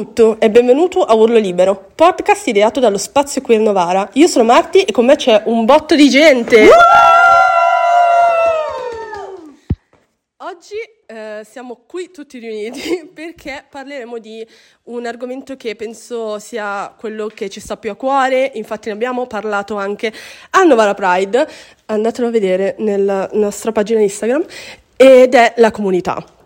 tutto e benvenuto a Urlo Libero, podcast ideato dallo Spazio Queer Novara. Io sono Marti e con me c'è un botto di gente. Oggi eh, siamo qui tutti riuniti perché parleremo di un argomento che penso sia quello che ci sta più a cuore, infatti ne abbiamo parlato anche a Novara Pride, andatelo a vedere nella nostra pagina Instagram, ed è la comunità.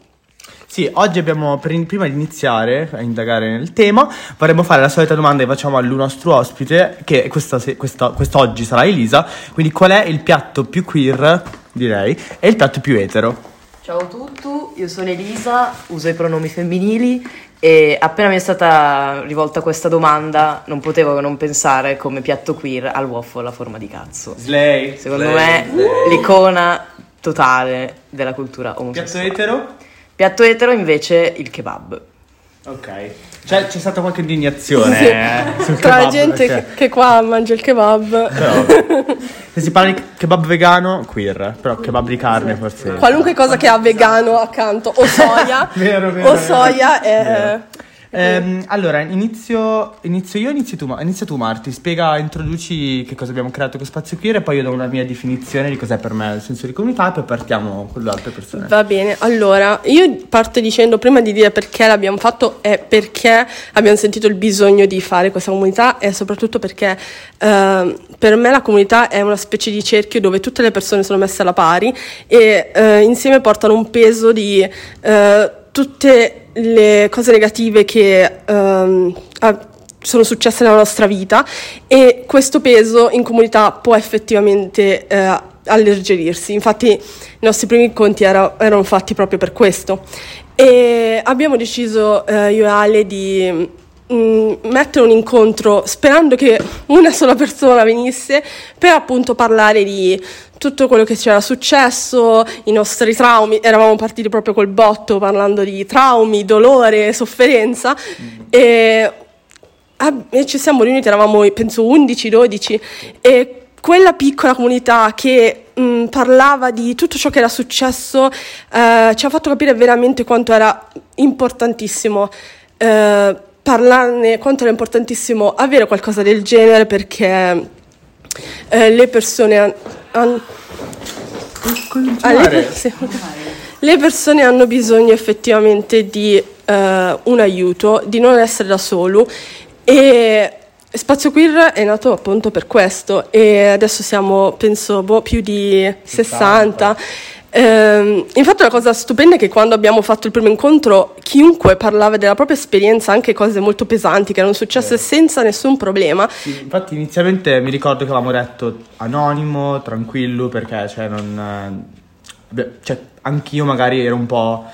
Sì, oggi abbiamo, pr- prima di iniziare a indagare nel tema, vorremmo fare la solita domanda che facciamo al nostro ospite, che questa, questa, quest'oggi sarà Elisa. Quindi, qual è il piatto più queer, direi, e il piatto più etero? Ciao a tutti, io sono Elisa, uso i pronomi femminili e appena mi è stata rivolta questa domanda non potevo non pensare come piatto queer al waffle a forma di cazzo. Slay! Secondo slay, me slay. l'icona totale della cultura omosessuale. Piatto etero? Piatto etero invece il kebab. Ok. Cioè, c'è stata qualche indignazione Sì. eh, Tra la gente perché- che, che qua mangia il kebab, Però, se si parla di kebab vegano, queer. Però kebab di carne forse... qualunque cosa che ha vegano accanto o soia, Vero, vero, o vero. soia è... Vero. Ehm, allora, inizio, inizio io, inizi tu, inizia tu Marti, spiega, introduci che cosa abbiamo creato con Spazio Queer e poi io do una mia definizione di cos'è per me il senso di comunità e poi partiamo con le altre persone. Va bene, allora io parto dicendo prima di dire perché l'abbiamo fatto è perché abbiamo sentito il bisogno di fare questa comunità e soprattutto perché ehm, per me la comunità è una specie di cerchio dove tutte le persone sono messe alla pari e eh, insieme portano un peso di eh, tutte le cose negative che ehm, ha- sono successe nella nostra vita e questo peso in comunità può effettivamente eh, alleggerirsi. Infatti i nostri primi incontri era- erano fatti proprio per questo. E abbiamo deciso eh, io e Ale di mettere un incontro sperando che una sola persona venisse per appunto parlare di tutto quello che ci era successo, i nostri traumi, eravamo partiti proprio col botto parlando di traumi, dolore, sofferenza. E Ah, e ci siamo riuniti, eravamo penso 11-12 e quella piccola comunità che mh, parlava di tutto ciò che era successo eh, ci ha fatto capire veramente quanto era importantissimo. Eh, parlarne, quanto era importantissimo avere qualcosa del genere perché eh, le persone han- han- Ah, sì. Le persone hanno bisogno effettivamente di eh, un aiuto, di non essere da solo e Spazio Queer è nato appunto per questo e adesso siamo penso boh, più di 60. Ehm, infatti la cosa stupenda è che quando abbiamo fatto il primo incontro chiunque parlava della propria esperienza, anche cose molto pesanti che erano successe senza nessun problema. Sì, infatti inizialmente mi ricordo che avevamo detto anonimo, tranquillo, perché cioè non... eh, cioè, anch'io magari ero un po'...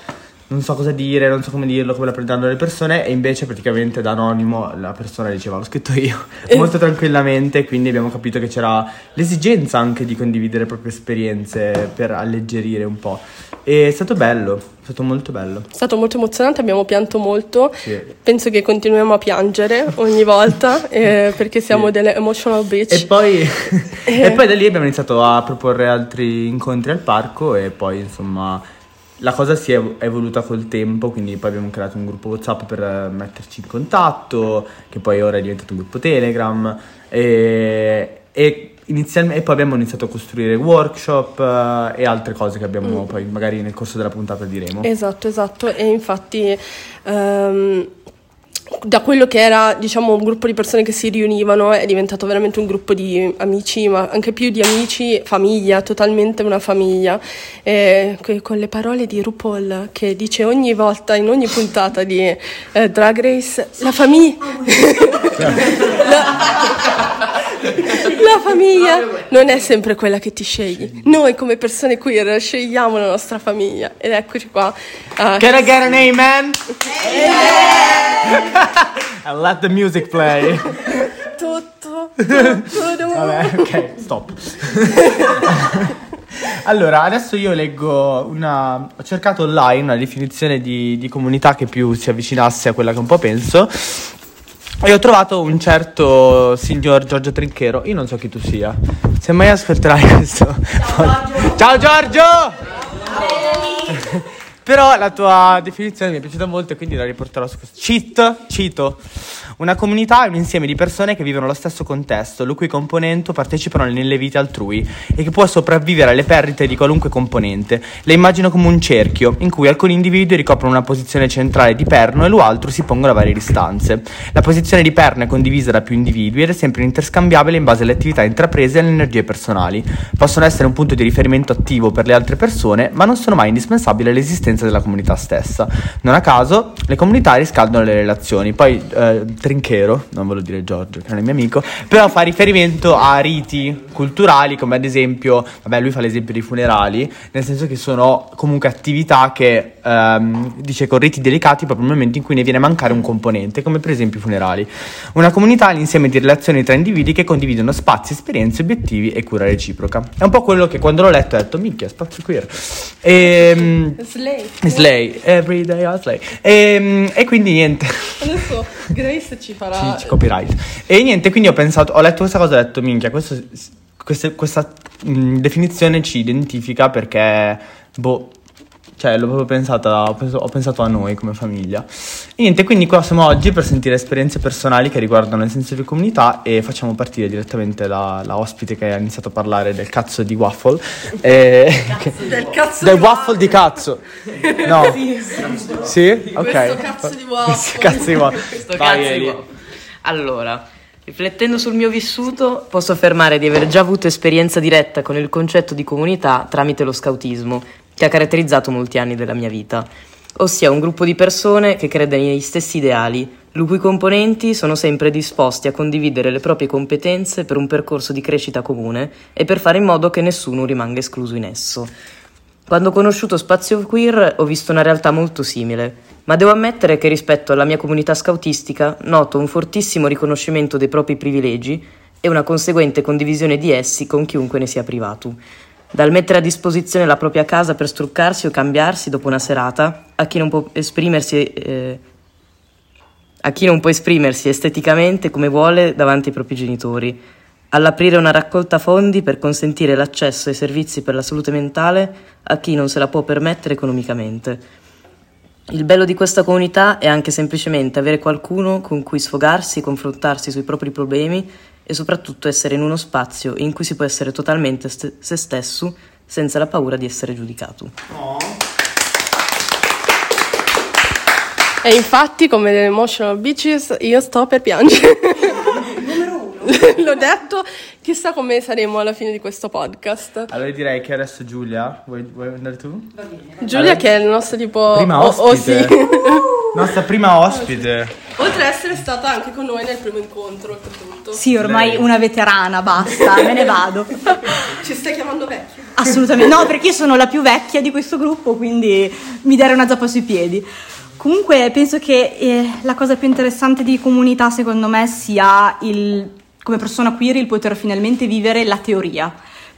Non so cosa dire, non so come dirlo, come la prenderanno le persone e invece praticamente da anonimo la persona diceva l'ho scritto io Eh. molto tranquillamente, quindi abbiamo capito che c'era l'esigenza anche di condividere le proprie esperienze per alleggerire un po'. E è stato bello, è stato molto bello. È stato molto emozionante, abbiamo pianto molto. Sì. Penso che continuiamo a piangere ogni volta eh, perché siamo delle emotional bitch. E poi, e poi da lì abbiamo iniziato a proporre altri incontri al parco e poi insomma la cosa si è ev- evoluta col tempo, quindi poi abbiamo creato un gruppo WhatsApp per eh, metterci in contatto, che poi ora è diventato un gruppo Telegram e, e, inizialme- e poi abbiamo iniziato a costruire workshop eh, e altre cose che Mm. abbiamo poi magari nel corso della puntata diremo. Esatto, esatto. E infatti ehm, da quello che era, diciamo, un gruppo di persone che si riunivano è diventato veramente un gruppo di amici, ma anche più di amici, famiglia, totalmente una famiglia. E con le parole di RuPaul che dice ogni volta, in ogni puntata di eh, Drag Race, la famiglia... La famiglia non è sempre quella che ti scegli. Noi come persone queer scegliamo la nostra famiglia. Ed eccoci qua. Ah, Can I get an amen? I let the music play. tutto, tutto, tutto. Vabbè, ok, stop. allora, adesso io leggo una. Ho cercato online una definizione di, di comunità che più si avvicinasse a quella che un po' penso. E ho trovato un certo signor Giorgio Trinchero. Io non so chi tu sia. Se mai ascolterai questo. Ciao Giorgio! Però la tua definizione mi è piaciuta molto e quindi la riporterò su questo. Cheat, cito. Una comunità è un insieme di persone che vivono lo stesso contesto, le cui componenti partecipano nelle vite altrui e che può sopravvivere alle perdite di qualunque componente. Le immagino come un cerchio, in cui alcuni individui ricoprono una posizione centrale di perno e l'altro si pongono a varie distanze. La posizione di perno è condivisa da più individui ed è sempre interscambiabile in base alle attività intraprese e alle energie personali. Possono essere un punto di riferimento attivo per le altre persone, ma non sono mai indispensabili all'esistenza della comunità stessa. Non a caso, le comunità riscaldano le relazioni. Poi, eh, Trinchero, non voglio dire Giorgio, che non è mio amico, però fa riferimento a riti culturali come ad esempio, vabbè lui fa l'esempio dei funerali, nel senso che sono comunque attività che ehm, dice con riti delicati proprio nel momento in cui ne viene a mancare un componente, come per esempio i funerali. Una comunità è l'insieme di relazioni tra individui che condividono spazi, esperienze, obiettivi e cura reciproca. È un po' quello che quando l'ho letto ho detto, minchia, spazio queer. E, Slay. Slay, every day I slay. E, e quindi niente. Adesso Grace ci farà... Ci, ci copyright. E niente, quindi ho pensato, ho letto questa cosa e ho detto, minchia, questo, queste- questa mh, definizione ci identifica perché, boh, cioè l'ho proprio pensata, ho penso- ho pensato a noi come famiglia. E niente, quindi qua siamo oggi per sentire esperienze personali che riguardano il senso di comunità e facciamo partire direttamente la, la ospite che ha iniziato a parlare del cazzo di waffle. E- che- Del cazzo del di waffle di cazzo. No. Sì? Ok. Questo cazzo di waffle. Questo cazzo di waffle. Vai, cazzo di uomo. Allora, riflettendo sul mio vissuto, posso affermare di aver già avuto esperienza diretta con il concetto di comunità tramite lo scautismo, che ha caratterizzato molti anni della mia vita. Ossia un gruppo di persone che crede negli stessi ideali, le cui componenti sono sempre disposti a condividere le proprie competenze per un percorso di crescita comune e per fare in modo che nessuno rimanga escluso in esso. Quando ho conosciuto Spazio Queer ho visto una realtà molto simile, ma devo ammettere che rispetto alla mia comunità scautistica noto un fortissimo riconoscimento dei propri privilegi e una conseguente condivisione di essi con chiunque ne sia privato. Dal mettere a disposizione la propria casa per struccarsi o cambiarsi dopo una serata, a chi non può esprimersi, eh, non può esprimersi esteticamente come vuole davanti ai propri genitori, all'aprire una raccolta fondi per consentire l'accesso ai servizi per la salute mentale a chi non se la può permettere economicamente. Il bello di questa comunità è anche semplicemente avere qualcuno con cui sfogarsi, confrontarsi sui propri problemi e soprattutto essere in uno spazio in cui si può essere totalmente ste- se stesso senza la paura di essere giudicato. E infatti, come delle emotional bitches, io sto per piangere. L'ho detto, chissà come saremo alla fine di questo podcast. Allora direi che adesso Giulia, vuoi, vuoi andare tu? Giulia, che è il nostro tipo. Prima oh, oh, ospite. sì. Nostra prima ospite. Oltre ad essere stata anche con noi nel primo incontro, oltretutto. Sì, ormai Lei. una veterana, basta, me ne vado. Ci stai chiamando vecchio? Assolutamente, no, perché io sono la più vecchia di questo gruppo, quindi mi dare una zappa sui piedi. Comunque penso che eh, la cosa più interessante di comunità secondo me sia il, come persona queer il poter finalmente vivere la teoria.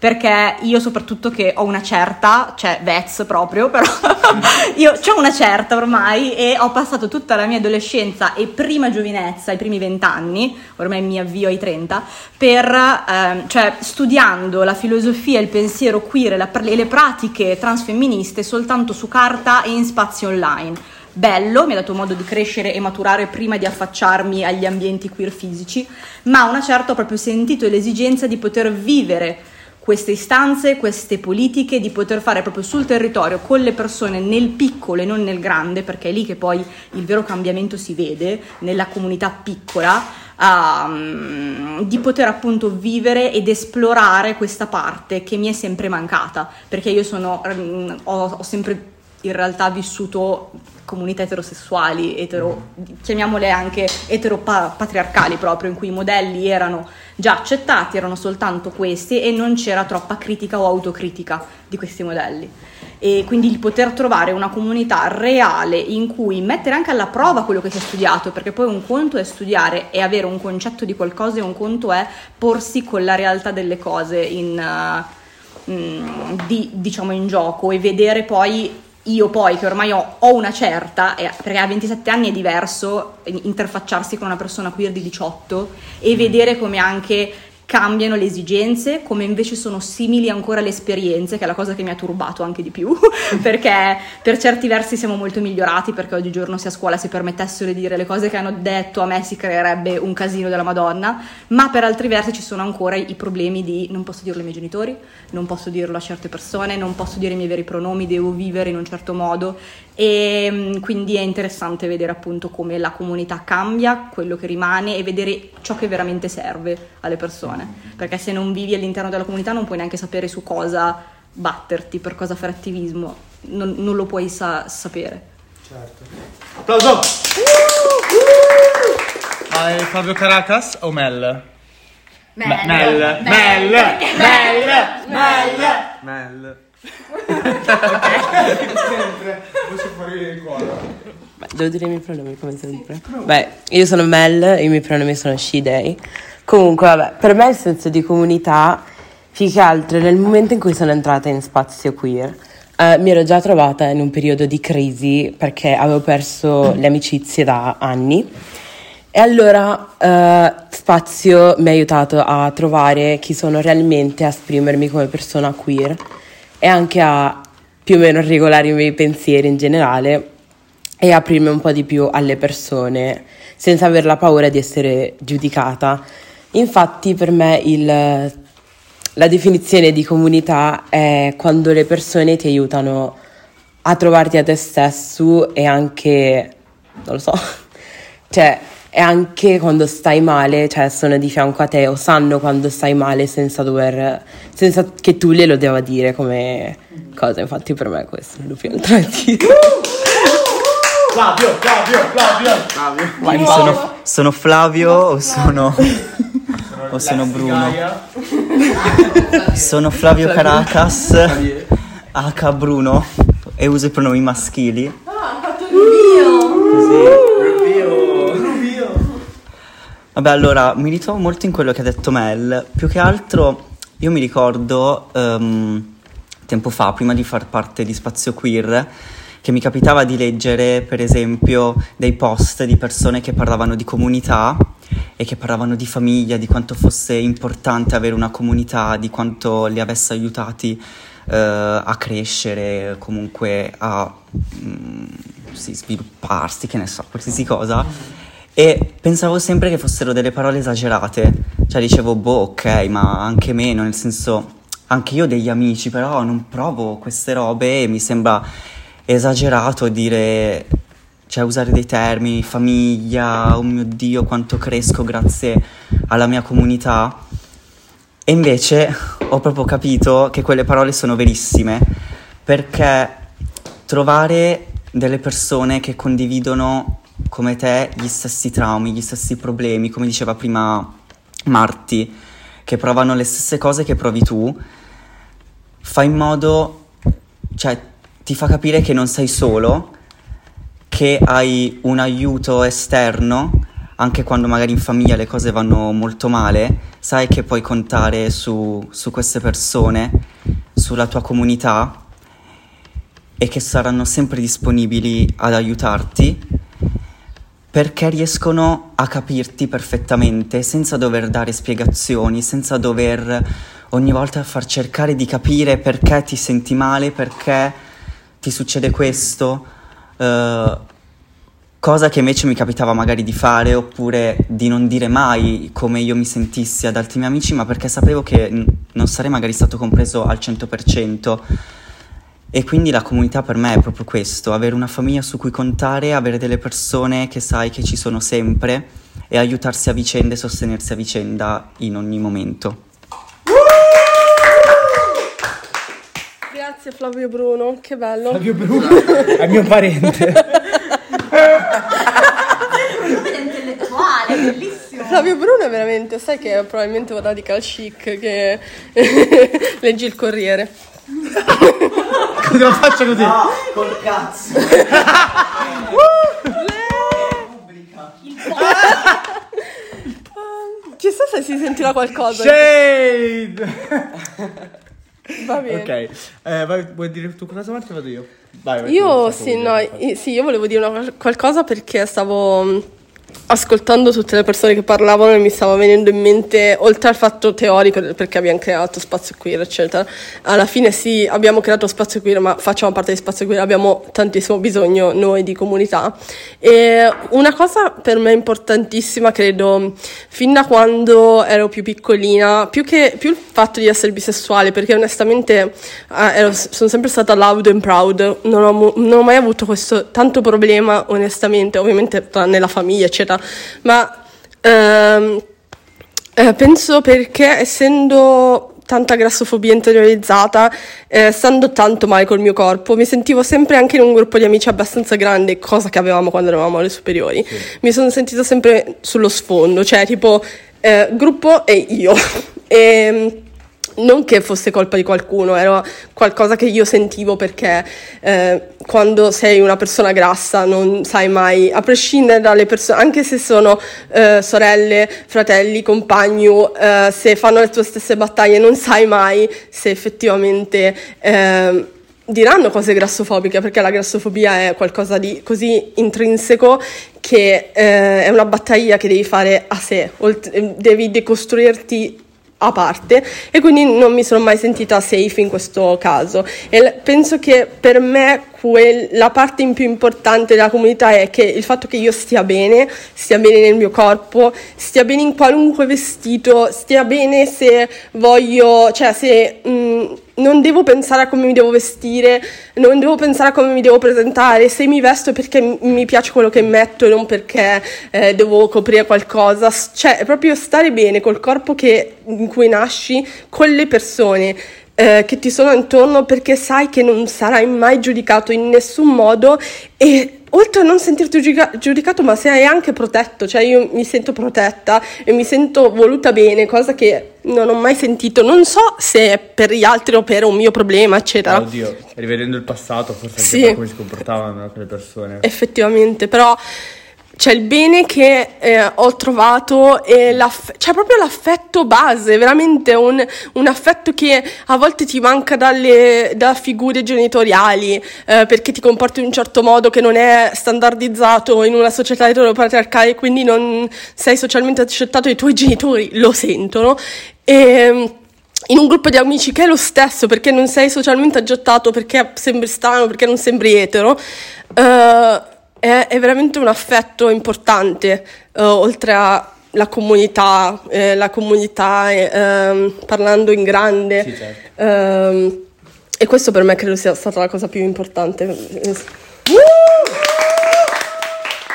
Perché io soprattutto che ho una certa, cioè Vez proprio, però io ho una certa ormai e ho passato tutta la mia adolescenza e prima giovinezza, i primi vent'anni, ormai mi avvio ai 30, per, ehm, cioè, studiando la filosofia, il pensiero queer e, e le pratiche transfemministe soltanto su carta e in spazi online. Bello, mi ha dato modo di crescere e maturare prima di affacciarmi agli ambienti queer fisici, ma una certa ho proprio sentito l'esigenza di poter vivere queste istanze, queste politiche, di poter fare proprio sul territorio con le persone nel piccolo e non nel grande, perché è lì che poi il vero cambiamento si vede, nella comunità piccola, ehm, di poter appunto vivere ed esplorare questa parte che mi è sempre mancata, perché io sono, ehm, ho, ho sempre in realtà vissuto comunità eterosessuali, etero, chiamiamole anche eteropatriarcali proprio, in cui i modelli erano già accettati, erano soltanto questi e non c'era troppa critica o autocritica di questi modelli. E quindi il poter trovare una comunità reale in cui mettere anche alla prova quello che si è studiato, perché poi un conto è studiare e avere un concetto di qualcosa e un conto è porsi con la realtà delle cose in, eh, mm, di- diciamo in gioco e vedere poi io poi che ormai ho, ho una certa, e- perché a 27 anni è diverso interfacciarsi con una persona queer di 18 e vedere come anche cambiano le esigenze, come invece sono simili ancora le esperienze, che è la cosa che mi ha turbato anche di più, perché per certi versi siamo molto migliorati, perché oggigiorno se a scuola si permettessero di dire le cose che hanno detto a me si creerebbe un casino della Madonna, ma per altri versi ci sono ancora i problemi di non posso dirlo ai miei genitori, non posso dirlo a certe persone, non posso dire i miei veri pronomi, devo vivere in un certo modo e mm, quindi è interessante vedere appunto come la comunità cambia, quello che rimane e vedere ciò che veramente serve alle persone, perché se non vivi all'interno della comunità non puoi neanche sapere su cosa batterti, per cosa fare attivismo, non, non lo puoi sa- sapere. Certo. Applauso! Vai Fabio Caracas o Mel? Mel. Mel. Mel. Mel. Mel. Mel. Sempre voce fuori del cuore. Beh, devo dire i miei pronomi come sempre. Beh, io sono Mel, i miei pronomi sono she, they. Comunque, vabbè, per me il senso di comunità, più che altro nel momento in cui sono entrata in spazio queer, eh, mi ero già trovata in un periodo di crisi perché avevo perso le amicizie da anni. E allora eh, Spazio mi ha aiutato a trovare chi sono realmente, a esprimermi come persona queer e anche a più o meno regolare i miei pensieri in generale e aprirmi un po' di più alle persone senza aver la paura di essere giudicata. Infatti per me il, la definizione di comunità è quando le persone ti aiutano a trovarti a te stesso e anche, non lo so, cioè e anche quando stai male, cioè sono di fianco a te o sanno quando stai male senza dover, senza che tu glielo debba dire come cosa, infatti per me questo è lo più alternativo. Flavio, Flavio, Flavio. Flavio. Quindi sono, sono Flavio o sono, o sono Bruno? Sono Flavio Caracas, H Bruno e uso i pronomi maschili. Così. Vabbè, allora, mi ritrovo molto in quello che ha detto Mel. Più che altro, io mi ricordo um, tempo fa, prima di far parte di Spazio Queer, che mi capitava di leggere, per esempio, dei post di persone che parlavano di comunità e che parlavano di famiglia, di quanto fosse importante avere una comunità, di quanto li avesse aiutati uh, a crescere, comunque a um, sì, svilupparsi, che ne so, qualsiasi cosa. E pensavo sempre che fossero delle parole esagerate, cioè dicevo, boh, ok, ma anche meno, nel senso, anche io ho degli amici, però non provo queste robe e mi sembra esagerato dire, cioè usare dei termini, famiglia, oh mio Dio, quanto cresco grazie alla mia comunità. E invece ho proprio capito che quelle parole sono verissime, perché trovare delle persone che condividono come te gli stessi traumi, gli stessi problemi, come diceva prima Marti, che provano le stesse cose che provi tu, fa in modo, cioè ti fa capire che non sei solo, che hai un aiuto esterno, anche quando magari in famiglia le cose vanno molto male, sai che puoi contare su, su queste persone, sulla tua comunità e che saranno sempre disponibili ad aiutarti perché riescono a capirti perfettamente senza dover dare spiegazioni, senza dover ogni volta far cercare di capire perché ti senti male, perché ti succede questo, uh, cosa che invece mi capitava magari di fare oppure di non dire mai come io mi sentissi ad altri miei amici, ma perché sapevo che non sarei magari stato compreso al 100%. E quindi la comunità per me è proprio questo, avere una famiglia su cui contare, avere delle persone che sai che ci sono sempre e aiutarsi a vicenda e sostenersi a vicenda in ogni momento. Grazie Flavio Bruno, che bello. Flavio Bruno è mio parente. intellettuale, bellissimo. Flavio Bruno è veramente, sai che è probabilmente un radical chic che leggi il Corriere. Cosa faccio così? No, col cazzo! Chissà se si sentirà qualcosa. Shade! Va bene. Ok, eh, vai, vuoi dire tu cosa Marta? Vado io. Vai, vai, Io sì, no, i- sì, io volevo dire una- qualcosa perché stavo, ascoltando tutte le persone che parlavano mi stava venendo in mente, oltre al fatto teorico perché abbiamo creato spazio queer, eccetera, alla fine sì, abbiamo creato spazio queer, ma facciamo parte di spazio queer, abbiamo tantissimo bisogno noi di comunità. E una cosa per me importantissima, credo, fin da quando ero più piccolina, più che più il fatto di essere bisessuale, perché onestamente eh, ero, sono sempre stata loud and proud, non ho, non ho mai avuto questo tanto problema, onestamente, ovviamente nella famiglia, eccetera ma ehm, eh, penso perché essendo tanta grassofobia interiorizzata, eh, stando tanto male col mio corpo, mi sentivo sempre anche in un gruppo di amici abbastanza grande, cosa che avevamo quando eravamo alle superiori. Sì. Mi sono sentita sempre sullo sfondo, cioè tipo eh, gruppo e io. e, ehm, non che fosse colpa di qualcuno, era qualcosa che io sentivo perché eh, quando sei una persona grassa non sai mai, a prescindere dalle persone, anche se sono eh, sorelle, fratelli, compagni, eh, se fanno le tue stesse battaglie, non sai mai se effettivamente ehm, diranno cose grassofobiche, perché la grassofobia è qualcosa di così intrinseco che eh, è una battaglia che devi fare a sé, devi decostruirti a parte e quindi non mi sono mai sentita safe in questo caso. E penso che per me la parte in più importante della comunità è che il fatto che io stia bene, stia bene nel mio corpo, stia bene in qualunque vestito, stia bene se voglio, cioè se mh, mm, non devo pensare a come mi devo vestire, non devo pensare a come mi devo presentare, se mi vesto perché mi piace quello che metto e non perché eh, devo coprire qualcosa, cioè proprio stare bene col corpo che, in cui nasci, con le persone eh, che ti sono intorno perché sai che non sarai mai giudicato in nessun modo e oltre a non sentirti giudica- giudicato ma sei anche protetto, cioè io mi sento protetta e mi sento voluta bene, cosa che non ho mai sentito, non so se è per gli altri o per un mio problema eccetera. Oddio, rivedendo il passato forse anche sì. come si comportavano quelle persone. Effettivamente, però c'è il bene che eh, ho trovato e c'è proprio l'affetto base, veramente un, un, affetto che a volte ti manca dalle, da figure genitoriali eh, perché ti comporti in un certo modo che non è standardizzato in una società eteropatriarcale quindi non sei socialmente accettato e i tuoi genitori lo sentono e in un gruppo di amici che è lo stesso perché non sei socialmente accettato, perché sembri strano, perché non sembri etero. Uh, è, è veramente un affetto importante, uh, oltre alla comunità, eh, la comunità eh, parlando in grande. Sì, certo. eh, e questo per me credo sia stata la cosa più importante.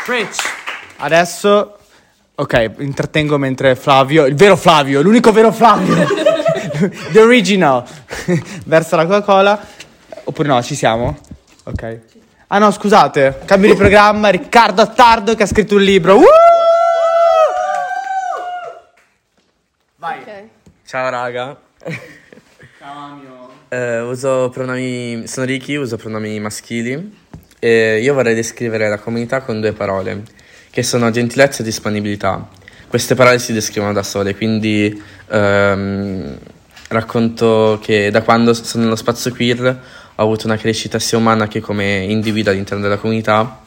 Rich. Adesso, ok, intrattengo mentre Flavio, il vero Flavio, l'unico vero Flavio, the original, versa la Coca-Cola. Oppure no, ci siamo? Ok. Ah no, scusate, cambio di programma, Riccardo Attardo che ha scritto un libro. Uh! Vai. Okay. Ciao raga. Ciao Amio. Eh, uso pronomi, sono Ricky, uso pronomi maschili e io vorrei descrivere la comunità con due parole, che sono gentilezza e disponibilità. Queste parole si descrivono da sole, quindi ehm, racconto che da quando sono nello spazio queer ho avuto una crescita sia umana che come individuo all'interno della comunità,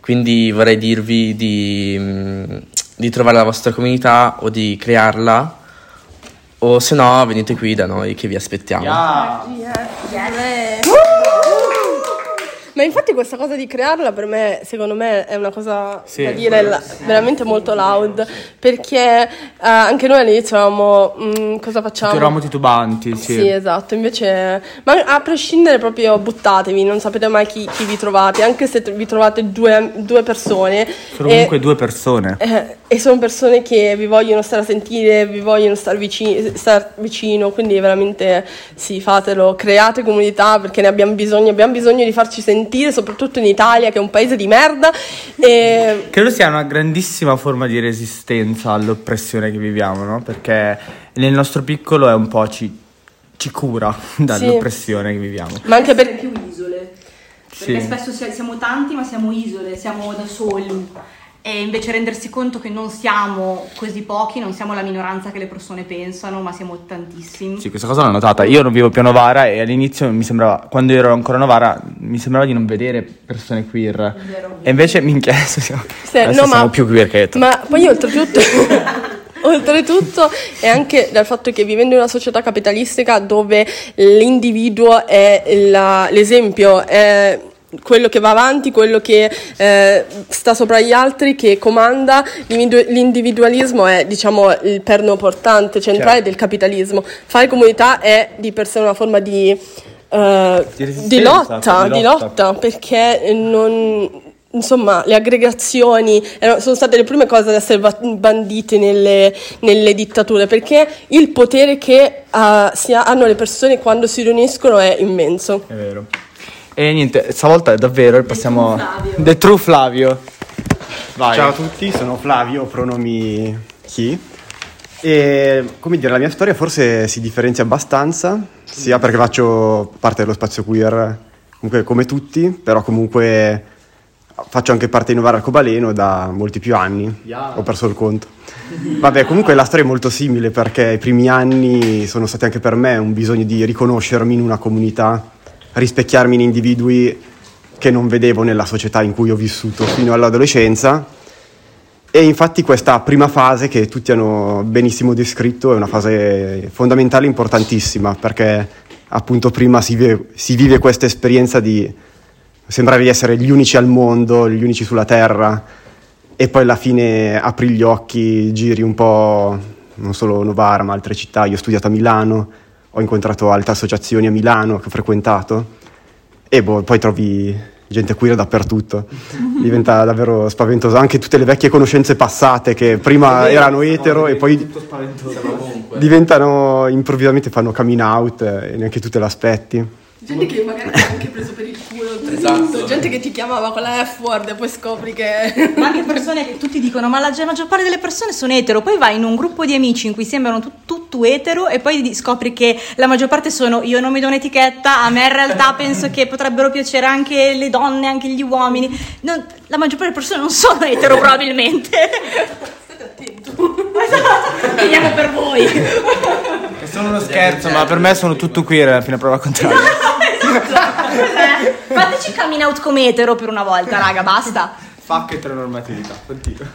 quindi vorrei dirvi di, mm, di trovare la vostra comunità o di crearla o se no venite qui da noi che vi aspettiamo. Yeah. Yeah. Yeah. Ma infatti questa cosa di crearla per me, secondo me, è una cosa sì, da dire la, veramente molto loud, perché uh, anche noi all'inizio eravamo, mm, cosa facciamo? Eravamo titubanti, sì. Sì, esatto, invece, ma a prescindere proprio buttatevi, non sapete mai chi, chi vi trovate, anche se vi trovate due, due persone. Sono e, comunque due persone. Eh, e sono persone che vi vogliono stare a sentire, vi vogliono stare vicino, star vicino quindi veramente sì, fatelo, create comunità perché ne abbiamo bisogno, abbiamo bisogno di farci sentire sentire, soprattutto in Italia, che è un paese di merda. E... Credo sia una grandissima forma di resistenza all'oppressione che viviamo, no? Perché nel nostro piccolo è un po' ci, ci cura dall'oppressione sì. che viviamo. Ma anche per più isole. Perché sì. spesso siamo tanti, ma siamo isole, siamo da soli. E invece rendersi conto che non siamo così pochi, non siamo la minoranza che le persone pensano, ma siamo tantissimi. Sì, questa cosa l'ho notata. Io non vivo più a Novara e all'inizio mi sembrava, quando ero ancora a Novara, mi sembrava di non vedere persone queer. E invece mi inchiesto, siamo, Sì, adesso no, siamo ma- più queer che tu. Ma poi oltretutto, oltretutto è anche dal fatto che vivendo in una società capitalistica dove l'individuo è la- l'esempio, è quello che va avanti, quello che eh, sta sopra gli altri, che comanda, l'individu- l'individualismo è diciamo il perno portante, centrale Certo. del capitalismo. Fare comunità è di per sé una forma di... eh, Di di lotta, di lotta. perché non, insomma, le aggregazioni sono state le prime cose ad essere ba- bandite nelle, nelle dittature, perché il potere che si ha- hanno le persone quando si riuniscono è immenso. È vero. E niente, stavolta è davvero passiamo... The True Flavio. Vai. Ciao a tutti, sono Flavio, pronomi chi. E come dire, la mia storia forse si differenzia abbastanza, sia perché faccio parte dello spazio queer, comunque come tutti, però comunque faccio anche parte di Novara Arcobaleno da molti più anni, ho perso il conto. Vabbè, comunque la storia è molto simile perché i primi anni sono stati anche per me un bisogno di riconoscermi in una comunità, rispecchiarmi in individui che non vedevo nella società in cui ho vissuto fino all'adolescenza. E infatti questa prima fase che tutti hanno benissimo descritto è una fase fondamentale importantissima perché appunto prima si vive, si vive questa esperienza di sembrare di essere gli unici al mondo, gli unici sulla terra e poi alla fine apri gli occhi, giri un po' non solo Novara ma altre città, io ho studiato a Milano, ho incontrato altre associazioni a Milano che ho frequentato e boh, poi trovi gente queer dappertutto, diventa davvero spaventoso, anche tutte le vecchie conoscenze passate che prima erano etero e poi diventano improvvisamente fanno coming out e neanche tu te l'aspetti. Gente che magari ti ha anche preso per il oltretutto. gente che ti chiamava con la F-word e poi scopri che... Ma anche persone che tutti dicono, ma la maggior parte delle persone sono etero, poi vai in un gruppo di amici in cui sembrano tu- tutto etero e poi scopri che la maggior parte sono io non mi do un'etichetta, a me in realtà penso che potrebbero piacere anche le donne, anche gli uomini. Non- la maggior parte delle persone non sono etero probabilmente. State attenti. Esatto, vediamo per voi. È solo uno scherzo, ma per me sono tutto queer alla fine prova contrario. Cos'è? Fateci coming out come etero per una volta, raga, basta. Fuck eteronormatività, continua.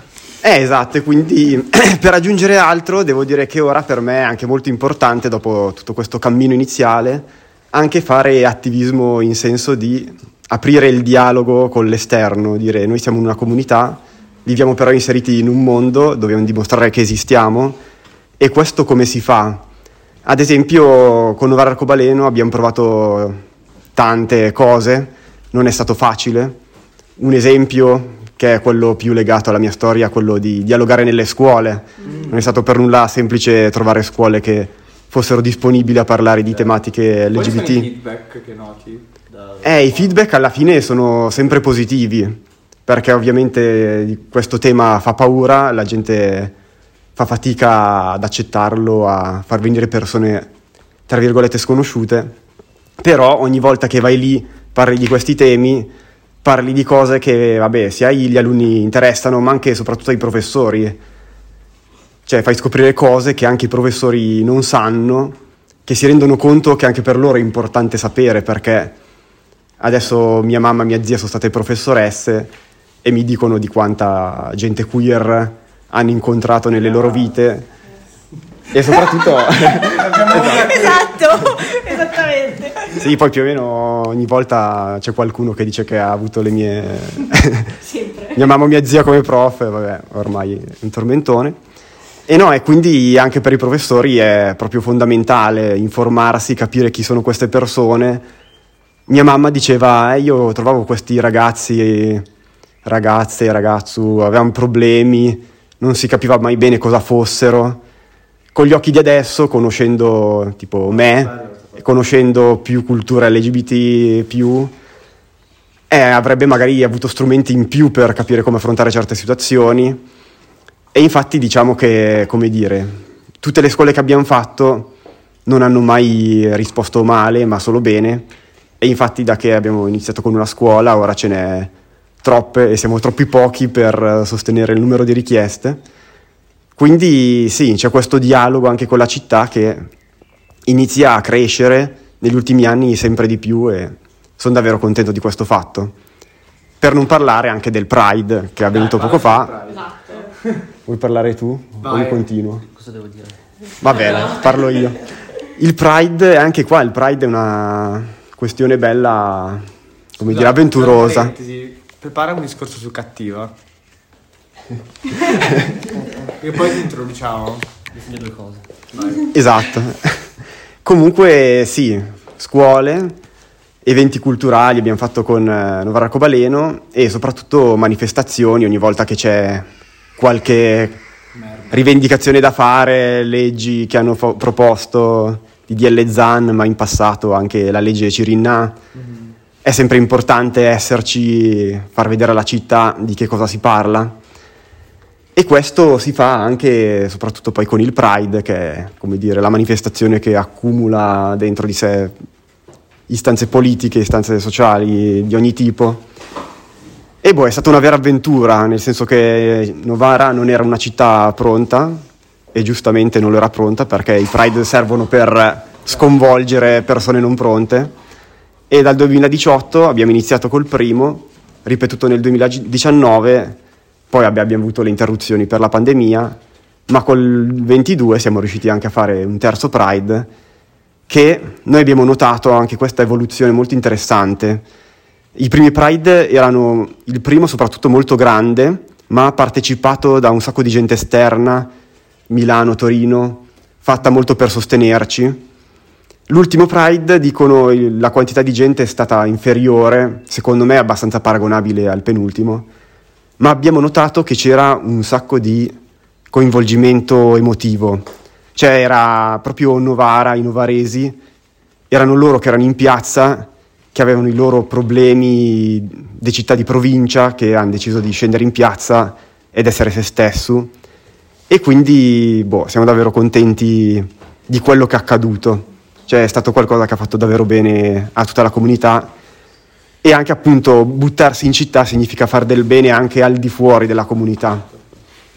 Eh, esatto, e quindi per aggiungere altro devo dire che ora per me è anche molto importante, dopo tutto questo cammino iniziale, anche fare attivismo in senso di aprire il dialogo con l'esterno, dire noi siamo una comunità, viviamo però inseriti in un mondo, dobbiamo dimostrare che esistiamo e questo come si fa? Ad esempio con Novara Arcobaleno abbiamo provato tante cose, non è stato facile. Un esempio che è quello più legato alla mia storia, quello di dialogare nelle scuole. Non è stato per nulla semplice trovare scuole che fossero disponibili a parlare di tematiche LGBT. feedback che noti? Eh, i feedback alla fine sono sempre positivi, perché ovviamente questo tema fa paura, la gente fa fatica ad accettarlo, a far venire persone, tra virgolette, sconosciute, però ogni volta che vai lì, parli di questi temi, parli di cose che, vabbè, sia gli alunni interessano, ma anche e soprattutto ai professori. Cioè, fai scoprire cose che anche i professori non sanno, che si rendono conto che anche per loro è importante sapere, perché adesso mia mamma e mia zia sono state professoresse e mi dicono di quanta gente queer hanno incontrato nelle loro vite e soprattutto esatto, esattamente. sì poi più o meno ogni volta c'è qualcuno che dice che ha avuto le mie Sempre. mia mamma e mia zia come prof e vabbè ormai è un tormentone. E no e quindi anche per i professori è proprio fondamentale informarsi capire chi sono queste persone. Mia mamma diceva eh, io trovavo questi ragazzi ragazze ragazzo avevano problemi non si capiva mai bene cosa fossero con gli occhi di adesso, conoscendo tipo me, conoscendo più cultura LGBT, più, eh, avrebbe magari avuto strumenti in più per capire come affrontare certe situazioni. E infatti diciamo che, come dire, tutte le scuole che abbiamo fatto non hanno mai risposto male, ma solo bene. E infatti da che abbiamo iniziato con una scuola, ora ce n'è troppe e siamo troppi pochi per sostenere il numero di richieste. Quindi sì, c'è questo dialogo anche con la città che inizia a crescere negli ultimi anni sempre di più e sono davvero contento di questo fatto. Per non parlare anche del Pride che è avvenuto poco fa. Vuoi parlare tu? Vai. O continuo? Cosa devo dire? Va bene, parlo io. Il Pride, anche qua il Pride è una questione bella, come dire, avventurosa. Prepara un discorso su cattiva. e poi ti introduciamo. Le due cose. Esatto. Comunque sì, scuole, eventi culturali abbiamo fatto con eh, Novara Arcobaleno e soprattutto manifestazioni ogni volta che c'è qualche rivendicazione da fare, leggi che hanno fo- proposto di DL Zan, ma in passato anche la legge Cirinna. È sempre importante esserci, far vedere alla città di che cosa si parla. E questo si fa anche, soprattutto poi con il Pride, che è come dire, la manifestazione che accumula dentro di sé istanze politiche, istanze sociali di ogni tipo. E boh, è stata una vera avventura, nel senso che Novara non era una città pronta, e giustamente non lo era pronta, perché i Pride servono per sconvolgere persone non pronte. E dal 2018 abbiamo iniziato col primo, ripetuto nel 2019 poi abbiamo avuto le interruzioni per la pandemia, ma col 22 siamo riusciti anche a fare un terzo Pride che noi abbiamo notato anche questa evoluzione molto interessante. I primi Pride erano il primo soprattutto molto grande, ma partecipato da un sacco di gente esterna, Milano, Torino, fatta molto per sostenerci. L'ultimo Pride, dicono, la quantità di gente è stata inferiore, secondo me abbastanza paragonabile al penultimo, ma abbiamo notato che c'era un sacco di coinvolgimento emotivo. Cioè era proprio Novara, i novaresi, erano loro che erano in piazza, che avevano i loro problemi di città di provincia, che hanno deciso di scendere in piazza ed essere se stesso. E quindi boh, siamo davvero contenti di quello che è accaduto. Cioè è stato qualcosa che ha fatto davvero bene a tutta la comunità e anche appunto buttarsi in città significa fare del bene anche al di fuori della comunità.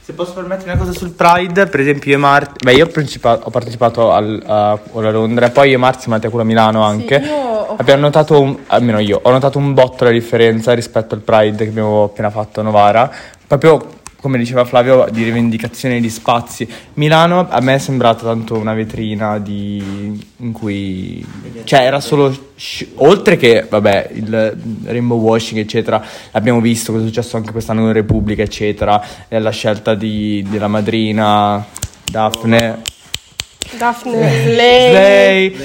Se posso permettere una cosa sul Pride, per esempio io e Marti, beh io ho, principa- ho partecipato al, a, a Londra e poi io e Marti siamo andati a Milano anche. ho Abbiamo notato, un- almeno io, ho notato un botto la differenza rispetto al Pride che abbiamo appena fatto a Novara, proprio come diceva Flavio, di rivendicazione di spazi. Milano a me è sembrata tanto una vetrina di, in cui, cioè era solo, oltre che, vabbè, il rainbow washing, eccetera, l'abbiamo visto, cosa è successo anche quest'anno in Repubblica, eccetera, e la scelta di- della madrina Daphne. Daphne, lei. Lei.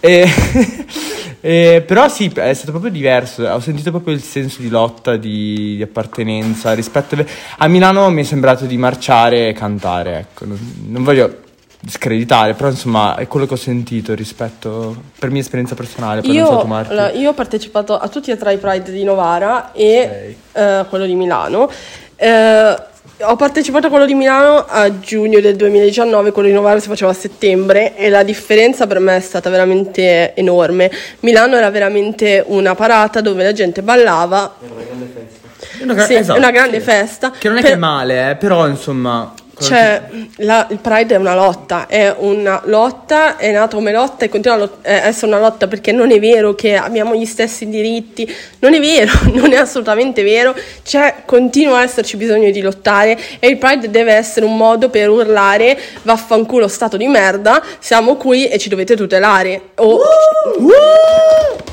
E- e- però sì, è stato proprio diverso. Ho sentito proprio il senso di lotta, di, di appartenenza rispetto a Milano. Mi è sembrato di marciare e cantare. Ecco, non, non voglio screditare, però insomma è quello che ho sentito rispetto per mia esperienza personale. Io, io ho partecipato a tutti e tre i Pride di Novara e eh, quello di Milano. Eh, ho partecipato a quello di Milano a giugno del 2019, quello di Novara si faceva a settembre e la differenza per me è stata veramente enorme. Milano era veramente una parata dove la gente ballava. Una gra- Sì, esatto, è una grande sì. festa. Che non è Per- che è male, eh, però insomma. Cioè, la- il Pride è una lotta, è una lotta, è nata come lotta e continua a lot- eh, essere una lotta perché non è vero che abbiamo gli stessi diritti, non è vero, non è assolutamente vero, c'è, continua a esserci bisogno di lottare e il Pride deve essere un modo per urlare vaffanculo stato di merda, siamo qui e ci dovete tutelare. O-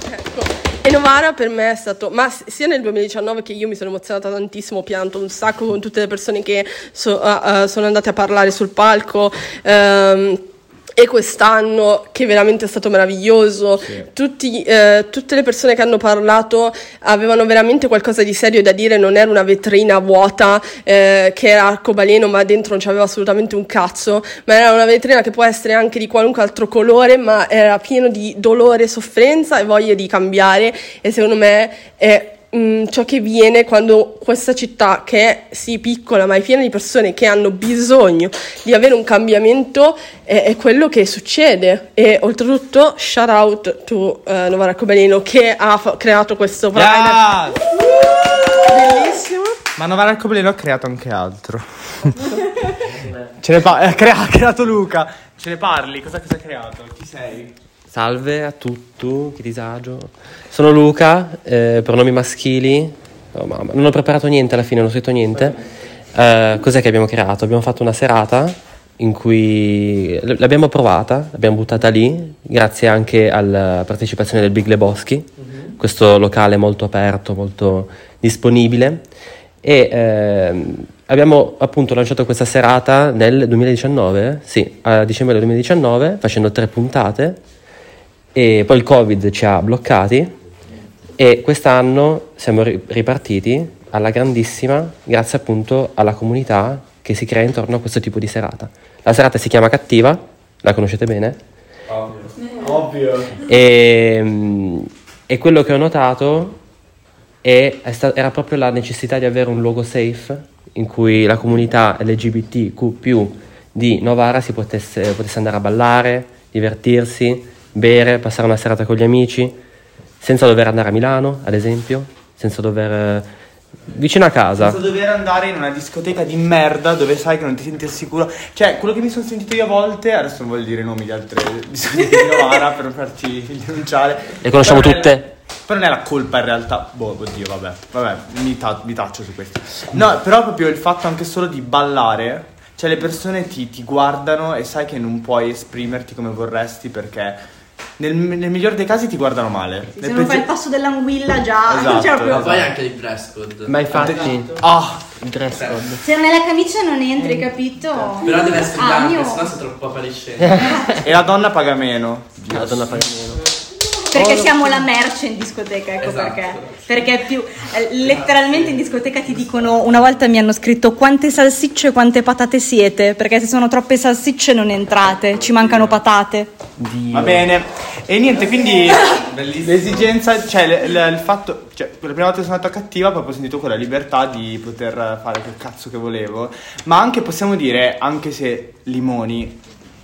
Ecco. E Novara per me è stato, ma sia nel 2019 che io mi sono emozionata tantissimo, ho pianto un sacco con tutte le persone che so- ah, ah, sono andate a parlare sul palco. ehm, e quest'anno che veramente è stato meraviglioso, Tutti, eh, tutte le persone che hanno parlato avevano veramente qualcosa di serio da dire, non era una vetrina vuota eh, che era arcobaleno ma dentro non c'aveva assolutamente un cazzo, ma era una vetrina che può essere anche di qualunque altro colore, ma era pieno di dolore, sofferenza e voglia di cambiare. E secondo me è mm, ciò che viene quando questa città che è sì piccola ma è piena di persone che hanno bisogno di avere un cambiamento è, è quello che succede e oltretutto shout out to eh, Novara Cobaleno che ha fa- creato questo Pride Yes! bellissimo Ma Novara Arcobaleno ha creato anche altro. Ce ne pa- ha, crea- ha creato Luca. Ce ne parli? Cosa, cosa ha creato? Chi sei? Salve a tutti, che disagio. Sono Luca, eh, pronomi maschili. Oh, mamma, non ho preparato niente alla fine, non ho scritto niente. Eh, cos'è che abbiamo creato? Abbiamo fatto una serata in cui l'abbiamo provata, l'abbiamo buttata lì, grazie anche alla partecipazione del Big Leboschi, questo locale molto aperto, molto disponibile. E ehm, abbiamo appunto lanciato questa serata nel 2019, sì, a dicembre del 2019, facendo tre puntate e poi il covid ci ha bloccati e quest'anno siamo ri- ripartiti alla grandissima grazie appunto alla comunità che si crea intorno a questo tipo di serata. La serata si chiama Cattiva, la conoscete bene? Ovvio. E, e quello che ho notato è- è sta- era proprio la necessità di avere un luogo safe in cui la comunità LGBTQ di Novara si potesse, potesse andare a ballare, divertirsi, bere, passare una serata con gli amici, senza dover andare a Milano, ad esempio, senza dover... eh, vicino a casa. Senza dover andare in una discoteca di merda dove sai che non ti senti al sicuro. Cioè, quello che mi sono sentito io a volte, adesso non voglio dire i nomi di altre discoteche di Novara per non farci denunciare. Le conosciamo Però non è- tutte? Però non è la colpa in realtà. Boh, oddio, vabbè. Vabbè, mi, ta- mi taccio su questo. No, però proprio il fatto anche solo di ballare. Cioè, le persone ti, ti guardano e sai che non puoi esprimerti come vorresti perché. Nel, nel miglior dei casi ti guardano male. Se Nel non fai il passo dell'anguilla già... Esatto. cioè, proprio- Ma poi anche il dress code. Ma infatti... Ah, Il dress code. Se non hai la camicia non entri, capito? Però deve essere Ah, bianco, io- sennò sei troppo appariscente. e la donna paga meno. La donna paga meno. Perché siamo la merce in discoteca, ecco Esatto. perché. Perché è più. eh, letteralmente in discoteca ti dicono. Una volta mi hanno scritto quante salsicce e quante patate siete. Perché se sono troppe salsicce non entrate, ci mancano patate. Va bene. E niente, quindi l'esigenza, cioè l- l- il fatto, cioè la prima volta che sono andato a cattiva proprio ho sentito quella libertà di poter fare quel cazzo che volevo, ma anche possiamo dire, anche se limoni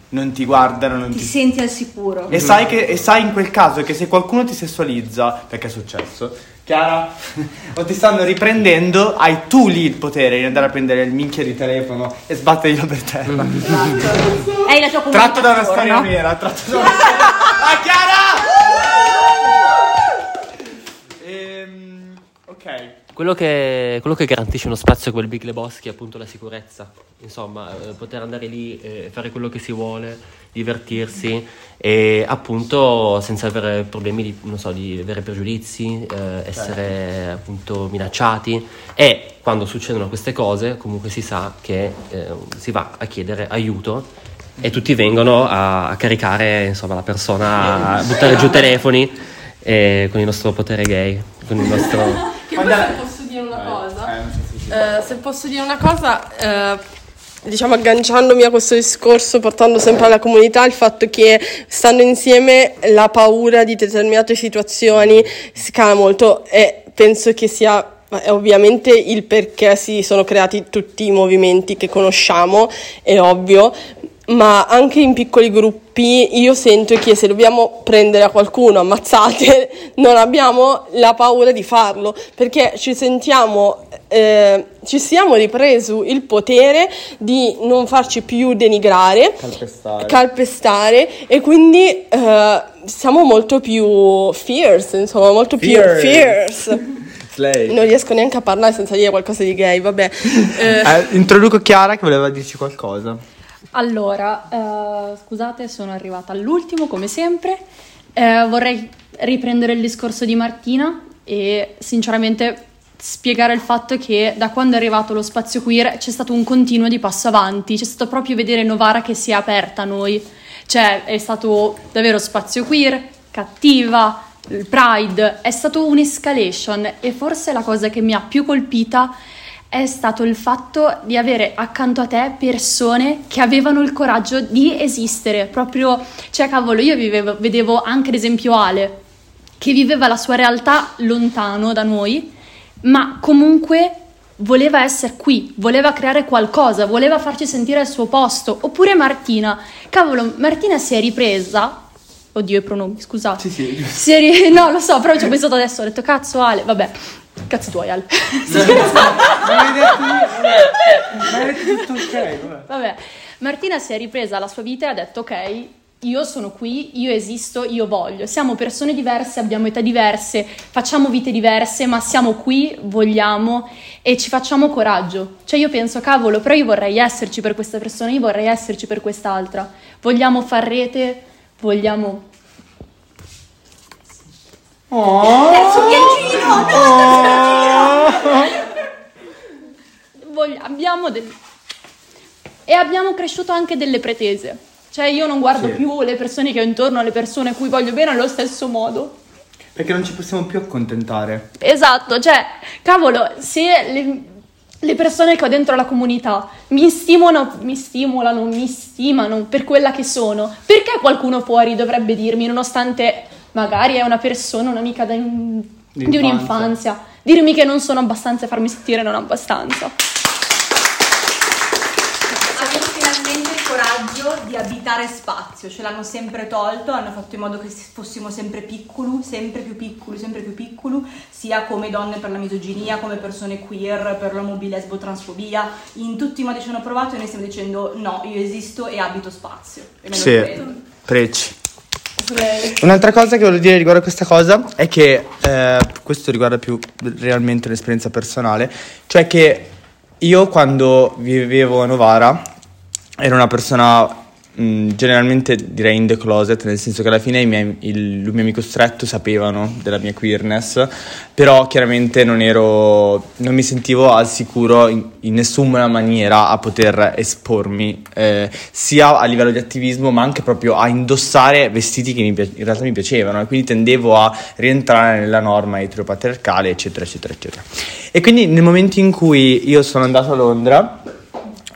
non ti guardano, non Ti ti... senti al sicuro. E sai, che, e sai in quel caso che se qualcuno ti sessualizza, perché è successo, Chiara, o ti stanno riprendendo, hai tu lì il potere di andare a prendere il minchia di telefono e sbatterglielo per terra. Hai la tua Tratto da una storia vera, tratto da una storia Ah, Chiara! Ehm, ok. Quello che, quello che garantisce uno spazio come il Big Leboschi è appunto la sicurezza, insomma, eh, poter andare lì e fare quello che si vuole, divertirsi e appunto senza avere problemi di, non so, di avere pregiudizi, eh, essere appunto minacciati. E quando succedono queste cose comunque si sa che eh, si va a chiedere aiuto e tutti vengono a, a caricare insomma, la persona, a buttare giù telefoni eh, con il nostro potere gay, con il nostro... Che poi se posso dire una cosa, eh, se posso dire una cosa, eh, diciamo agganciandomi a questo discorso, portando sempre alla comunità il fatto che stando insieme la paura di determinate situazioni scala molto e penso che sia è ovviamente il perché si sono creati tutti i movimenti che conosciamo, è ovvio, ma anche in piccoli gruppi io sento che se dobbiamo prendere a qualcuno ammazzate non abbiamo la paura di farlo perché ci sentiamo eh, ci siamo ripreso il potere di non farci più denigrare Calpestare. calpestare e quindi eh, siamo molto più fierce insomma molto Fierce. più fierce Slay. non riesco neanche a parlare senza dire qualcosa di gay vabbè Eh, introduco Chiara che voleva dirci qualcosa. Allora, eh, scusate, sono arrivata all'ultimo come sempre. Eh, vorrei riprendere il discorso di Martina e sinceramente spiegare il fatto che da quando è arrivato lo spazio queer c'è stato un continuo di passo avanti, c'è stato proprio vedere Novara che si è aperta a noi, cioè è stato davvero spazio queer, cattiva, il Pride, è stato un'escalation e forse la cosa che mi ha più colpita è stato il fatto di avere accanto a te persone che avevano il coraggio di esistere, proprio, cioè cavolo, io vivevo, vedevo anche ad esempio Ale, che viveva la sua realtà lontano da noi, ma comunque voleva essere qui, voleva creare qualcosa, voleva farci sentire al suo posto, oppure Martina, cavolo, Martina si è ripresa, oddio i pronomi, scusate, Sì, sì. si è ri- no lo so, però ci ho pensato adesso, ho detto cazzo Ale, vabbè. Cazzi tuoi, Al. Detto, ma hai detto ok, vabbè. Vabbè, Martina si è ripresa la sua vita e ha detto ok, io sono qui, io esisto, io voglio. Siamo persone diverse, abbiamo età diverse, facciamo vite diverse, ma siamo qui, vogliamo e ci facciamo coraggio. Cioè io penso, cavolo, però io vorrei esserci per questa persona, io vorrei esserci per quest'altra. Vogliamo far rete, vogliamo... Terzo viaggino, no, voglia- abbiamo del... E abbiamo cresciuto anche delle pretese. Cioè io non guardo Sì. più le persone che ho intorno, le persone a cui voglio bene allo stesso modo. Perché non ci possiamo più accontentare. Esatto, cioè, cavolo, se le, le persone che ho dentro la comunità mi stimolano, mi stimolano, mi stimano per quella che sono, perché qualcuno fuori dovrebbe dirmi, nonostante magari è una persona, un'amica da- di un'infanzia, dirmi che non sono abbastanza e farmi sentire non abbastanza? Avevo finalmente il coraggio di abitare spazio, ce l'hanno sempre tolto, hanno fatto in modo che fossimo sempre piccoli, sempre più piccoli, sempre più piccoli, sia come donne per la misoginia, come persone queer, per l'omobi lesbo transfobia, in tutti i modi ci hanno provato e noi stiamo dicendo no, io esisto e abito spazio. E me lo credo. preci. Un'altra cosa che voglio dire riguardo a questa cosa è che eh, questo riguarda più realmente l'esperienza personale, cioè che io quando vivevo a Novara ero una persona mh, generalmente direi in the closet, nel senso che alla fine miei- il, il mio amico stretto sapevano della mia queerness, però chiaramente non ero, non mi sentivo al sicuro in, in nessuna maniera a poter espormi, eh, sia a livello di attivismo ma anche proprio a indossare vestiti che mi in realtà mi piacevano e quindi tendevo a rientrare nella norma eteropatriarcale eccetera eccetera eccetera. E quindi nel momento in cui io sono andato a Londra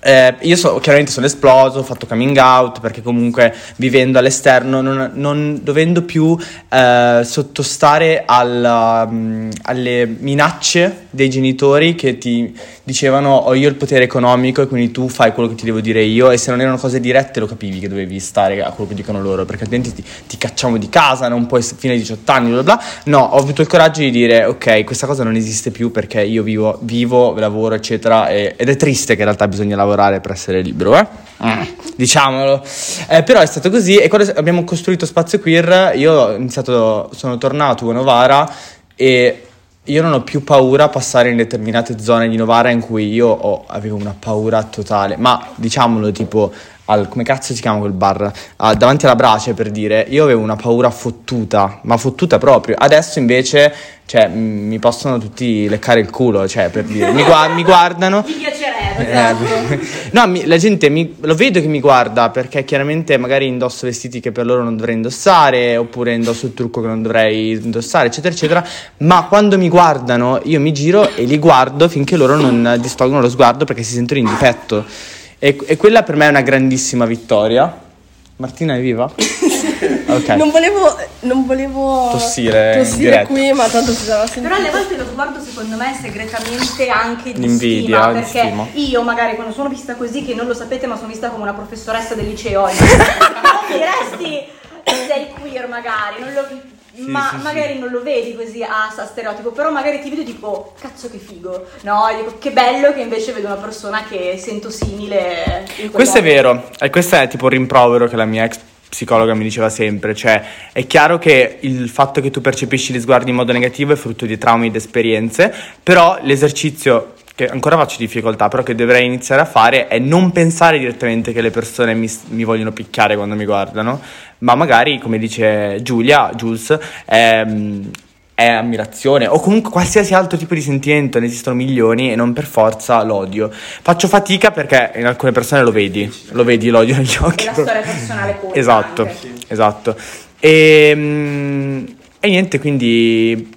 eh, io so- chiaramente sono esploso, ho fatto coming out perché comunque vivendo all'esterno, non, non dovendo più eh, sottostare alla, mm, alle minacce dei genitori che ti dicevano ho io il potere economico e quindi tu fai quello che ti devo dire io e se non erano cose dirette lo capivi che dovevi stare a quello che dicono loro perché altrimenti ti, ti cacciamo di casa, non puoi fino ai 18 anni, bla bla. No, ho avuto il coraggio di dire ok, questa cosa non esiste più perché io vivo, vivo lavoro eccetera e- ed è triste che in realtà bisogna lavorare per essere libero, eh? Mm, diciamolo. Eh, però è stato così e quando abbiamo costruito Spazio Queer io ho iniziato, sono tornato a Novara e io non ho più paura a passare in determinate zone di Novara in cui io ho- avevo una paura totale, ma diciamolo tipo al, come cazzo si chiama quel bar? Ah, davanti alla brace per dire, io avevo una paura fottuta, ma fottuta proprio. Adesso invece, cioè, m- mi possono tutti leccare il culo, cioè, per dire, mi, gua- mi guardano. Ti piacerebbe. Eh, no, mi- la gente mi- lo vedo che mi guarda perché chiaramente magari indosso vestiti che per loro non dovrei indossare oppure indosso il trucco che non dovrei indossare, eccetera, eccetera. Ma quando mi guardano, io mi giro e li guardo finché loro non distolgono lo sguardo perché si sentono in difetto. E, e quella per me è una grandissima vittoria. Martina è viva? Ok. Non volevo, non volevo Tossire tossire qui, ma tanto si sarà sentito. Però alle volte lo sguardo secondo me è segretamente anche di L'invidia, stima, di perché stima. io magari quando sono vista così, che non lo sapete ma sono vista come una professoressa del liceo oggi, non mi diresti sei queer magari, non lo- ma sì, sì. magari non lo vedi così a a stereotipo, però magari ti vedo e dico cazzo che figo, no? E dico che bello che invece vedo una persona che sento simile. Questo è vero, e questo è tipo il rimprovero che la mia ex psicologa mi diceva sempre, cioè è chiaro che il fatto che tu percepisci gli sguardi in modo negativo è frutto di traumi ed esperienze, però l'esercizio che ancora faccio difficoltà, però che dovrei iniziare a fare è non pensare direttamente che le persone mi, mi vogliono picchiare quando mi guardano, ma magari, come dice Giulia, Jules, ehm, è ammirazione o comunque qualsiasi altro tipo di sentimento, ne esistono milioni e non per forza l'odio. Faccio fatica perché in alcune persone lo vedi, lo vedi l'odio negli occhi. È la storia personale poi. Esatto, anche. esatto. E, mm, e niente, quindi